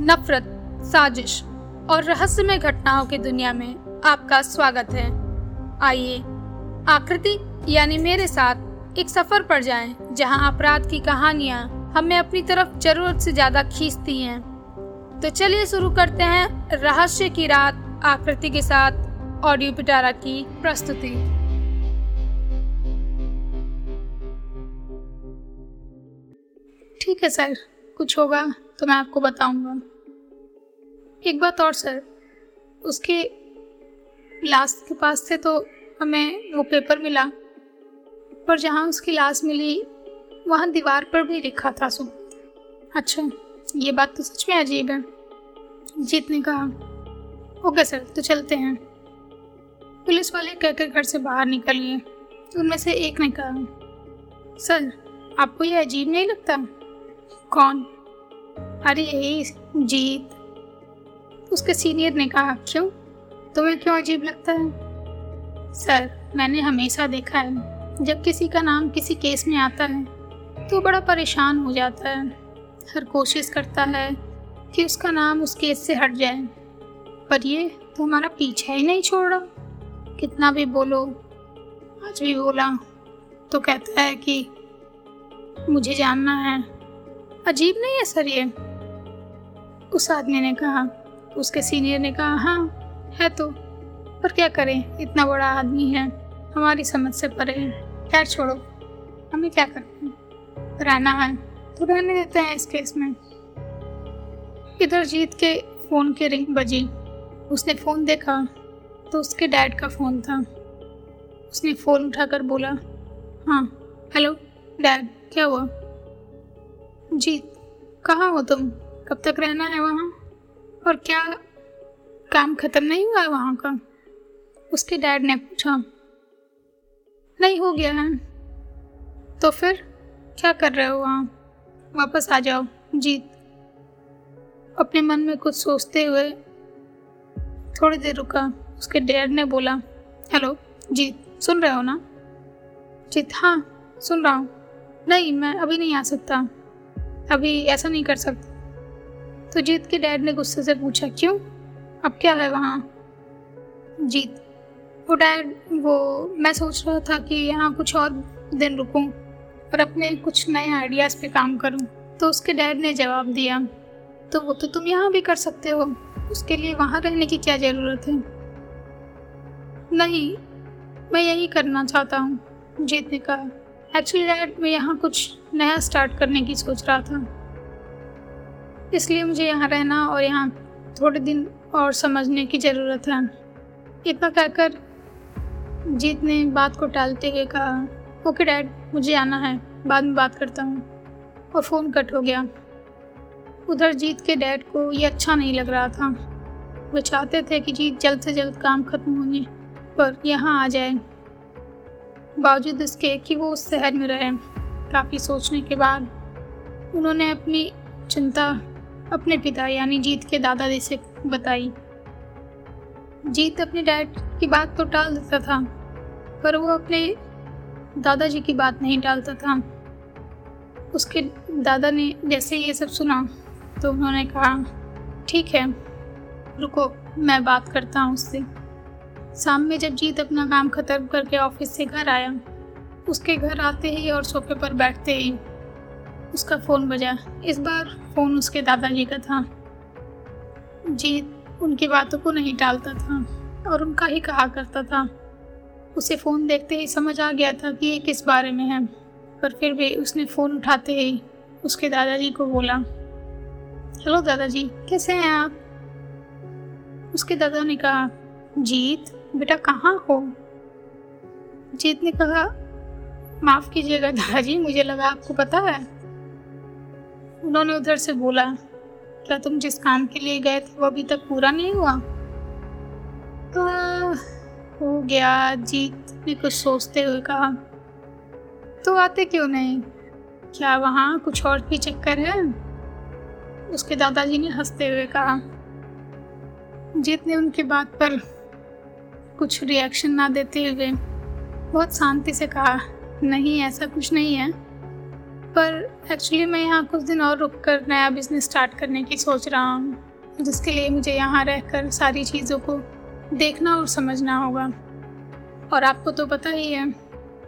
नफरत, साजिश और रहस्यमय घटनाओं की दुनिया में आपका स्वागत है। आइए, आकृति, यानी मेरे साथ एक सफ़र पर जाएँ, जहाँ अपराध की कहानियाँ हमें अपनी तरफ़ ज़रूरत से ज़्यादा खींचती हैं। तो चलिए शुरू करते हैं रहस्य की रात, आकृति के साथ, ऑडियो पिटारा की प्रस्तुति। ठीक है सर, कुछ होगा तो मैं आपको बताऊँगा। एक बात और, सर। उसके लाश के पास से तो हमें वो पेपर मिला, पर जहाँ उसकी लाश मिली, वहाँ दीवार पर भी लिखा था सो अच्छा ये बात तो सच में अजीब है जीत ने कहा ओके, सर तो चलते हैं। पुलिस वाले कहकर घर से बाहर निकल गए, उनमें से एक ने कहा, सर, आपको ये अजीब नहीं लगता? कौन? अरे यही जीत उसके सीनियर ने कहा, क्यों? तुम्हें क्यों अजीब लगता है? सर, मैंने हमेशा देखा है। जब किसी का नाम किसी केस में आता है तो बड़ा परेशान हो जाता है। हर कोशिश करता है कि उसका नाम उस केस से हट जाए। पर ये तो हमारा पीछा ही नहीं छोड़ रहा। कितना भी बोलो, आज भी बोला तो कहता है कि मुझे जानना है। अजीब नहीं है, सर, ये? उस आदमी ने कहा उसके सीनियर ने कहा हाँ है तो। पर क्या करें? इतना बड़ा आदमी है। हमारी समझ से परे है। खैर, छोड़ो। हमें क्या करना रहना है। तो रहने देते हैं इस केस में। इधर जीत के फ़ोन की रिंग बजी। उसने फ़ोन देखा तो उसके डैड का फ़ोन था। उसने फ़ोन उठाकर बोला हाँ हेलो, डैड, क्या हुआ? जी, कहाँ हो तुम? कब तक रहना है वहाँ? और क्या काम खत्म नहीं हुआ वहाँ का? उसके डैड ने पूछा। नहीं, हो गया है। तो फिर क्या कर रहे हो वहाँ? वापस आ जाओ, जीत। अपने मन में कुछ सोचते हुए थोड़ी देर रुका। उसके डैड ने बोला, हेलो, जीत, सुन रहे हो ना? जीत हाँ सुन रहा हूँ। नहीं, मैं अभी नहीं आ सकता। अभी ऐसा नहीं कर सकता। तो जीत के डैड ने गुस्से से पूछा, क्यों? अब क्या है वहाँ? जीत? वो डैड, वो, मैं सोच रहा था कि यहाँ कुछ और दिन रुकूं और अपने कुछ नए आइडियाज़ पे काम करूँ। तो उसके डैड ने जवाब दिया तो वो तो तुम यहाँ भी कर सकते हो। उसके लिए वहाँ रहने की क्या ज़रूरत है? नहीं, मैं यही करना चाहता हूँ, जीत ने कहा। एक्चुअली डैड, मैं यहाँ कुछ नया स्टार्ट करने की सोच रहा था। इसलिए मुझे यहाँ रहना और यहाँ थोड़े दिन और समझने की ज़रूरत है। इतना कहकर जीत ने बात को टालते हुए कहा, ओके डैड, मुझे आना है। बाद में बात करता हूँ। और फ़ोन कट हो गया। उधर जीत के डैड को ये अच्छा नहीं लग रहा था। वो चाहते थे कि जीत जल्द से जल्द काम खत्म होने पर यहाँ आ जाए। बावजूद इसके कि वो उस शहर में रहे, काफ़ी सोचने के बाद उन्होंने अपनी चिंता अपने पिता, यानी जीत के दादाजी से बताई। जीत अपने डैड की बात तो टाल देता था, पर वो अपने दादाजी की बात नहीं टालता था। उसके दादा ने जैसे ये सब सुना तो उन्होंने कहा, ठीक है, रुको, मैं बात करता हूँ उससे। शाम में जब जीत अपना काम ख़त्म करके ऑफ़िस से घर आया, उसके घर आते ही और सोफे पर बैठते ही उसका फ़ोन बजा। इस बार फ़ोन उसके दादाजी का था। जीत उनकी बातों को नहीं टालता था और उनका ही कहा करता था। उसे फ़ोन देखते ही समझ आ गया था कि ये किस बारे में है, पर फिर भी उसने फ़ोन उठाते ही उसके दादाजी को बोला, हेलो दादाजी, कैसे हैं आप? उसके दादा ने कहा, जीत, बेटा कहाँ हो? जीत ने कहा, माफ़ कीजिएगा दादाजी, मुझे लगा आपको पता है। उन्होंने उधर से बोला, क्या तुम जिस काम के लिए गए थे वो अभी तक पूरा नहीं हुआ? तो हो गया, जीत ने कुछ सोचते हुए कहा तो आते क्यों नहीं? क्या वहाँ कुछ और भी चक्कर है? उसके दादाजी ने हँसते हुए कहा, जीत ने उनकी बात पर कुछ रिएक्शन ना देते हुए बहुत शांति से कहा, नहीं, ऐसा कुछ नहीं है। पर एक्चुअली मैं यहाँ कुछ दिन और रुक कर नया बिज़नेस स्टार्ट करने की सोच रहा हूँ। जिसके लिए मुझे यहाँ रहकर सारी चीज़ों को देखना और समझना होगा। और आपको तो पता ही है,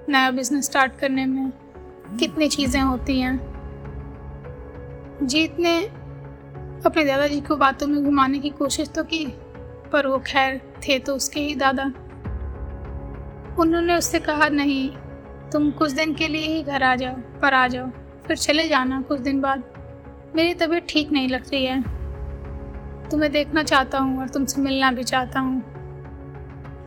नया बिज़नेस स्टार्ट करने में कितनी चीज़ें होती हैं। जीत ने अपने दादाजी को बातों में घुमाने की कोशिश तो की, पर वो खैर थे तो उसके ही दादा। उन्होंने उससे कहा, नहीं तुम कुछ दिन के लिए ही घर आ जाओ, पर आ जाओ, फिर चले जाना कुछ दिन बाद। मेरी तबीयत ठीक नहीं लग रही है। तुम्हें देखना चाहता हूँ और तुमसे मिलना भी चाहता हूँ।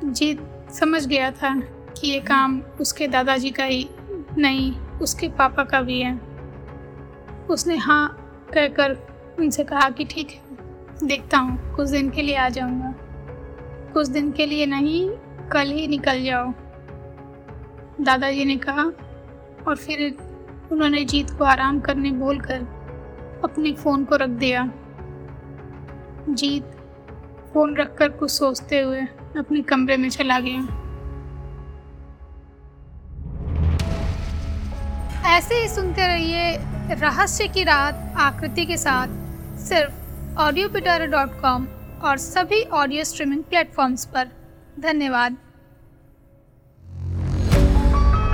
जीत समझ गया था कि ये काम उसके दादाजी का ही नहीं, उसके पापा का भी है। उसने हाँ कहकर उनसे कहा कि ठीक है, देखता हूँ, कुछ दिन के लिए आ जाऊँगा। कुछ दिन के लिए नहीं, कल ही निकल जाओ। दादाजी ने कहा और फिर उन्होंने जीत को आराम करने बोलकर अपने फ़ोन को रख दिया। जीत फ़ोन रखकर कुछ सोचते हुए अपने कमरे में चला गया। ऐसे ही सुनते रहिए रहस्य की रात आकृति के साथ सिर्फ़ ऑडियो डॉट कॉम और सभी ऑडियो स्ट्रीमिंग प्लेटफॉर्म्स पर। धन्यवाद।